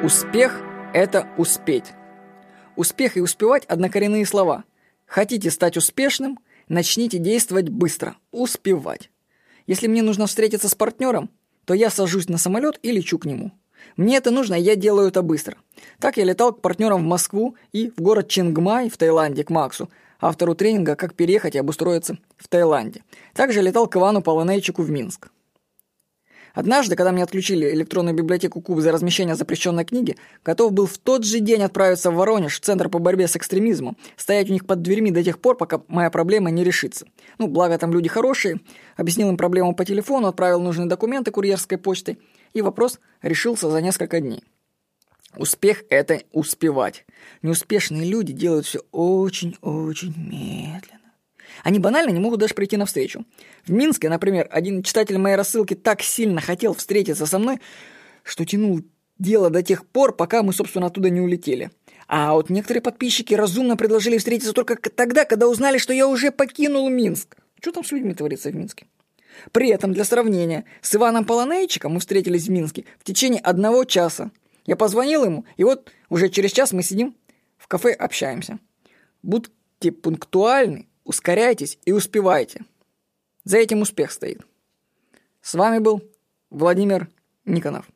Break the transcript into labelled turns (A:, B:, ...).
A: Успех – это успеть. Успех и успевать – однокоренные слова. Хотите стать успешным – начните действовать быстро, успевать. Если мне нужно встретиться с партнером, то я сажусь на самолет и лечу к нему. Мне это нужно, я делаю это быстро. Так я летал к партнерам в Москву и в город Чингмай в Таиланде к Максу, автору тренинга «Как переехать и обустроиться в Таиланде». Также летал к Ивану Полонейчику в Минск. Однажды, когда мне отключили электронную библиотеку Куб за размещение запрещенной книги, готов был в тот же день отправиться в Воронеж, в Центр по борьбе с экстремизмом, стоять у них под дверьми до тех пор, пока моя проблема не решится. Ну, благо там люди хорошие, объяснил им проблему по телефону, отправил нужные документы курьерской почтой, и вопрос решился за несколько дней. Успех – это успевать. Неуспешные люди делают все очень-очень медленно. Они банально не могут даже прийти навстречу. В Минске, например, один читатель моей рассылки так сильно хотел встретиться со мной, что тянул дело до тех пор, пока мы, собственно, оттуда не улетели. А вот некоторые подписчики разумно предложили встретиться только тогда, когда узнали, что я уже покинул Минск. Что там с людьми творится в Минске? При этом, для сравнения, с Иваном Полонейчиком мы встретились в Минске в течение одного часа. Я позвонил ему, и вот уже через час мы сидим в кафе, общаемся. Будьте пунктуальны Ускоряйтесь и успевайте. За этим успех стоит. С вами был Владимир Никонов.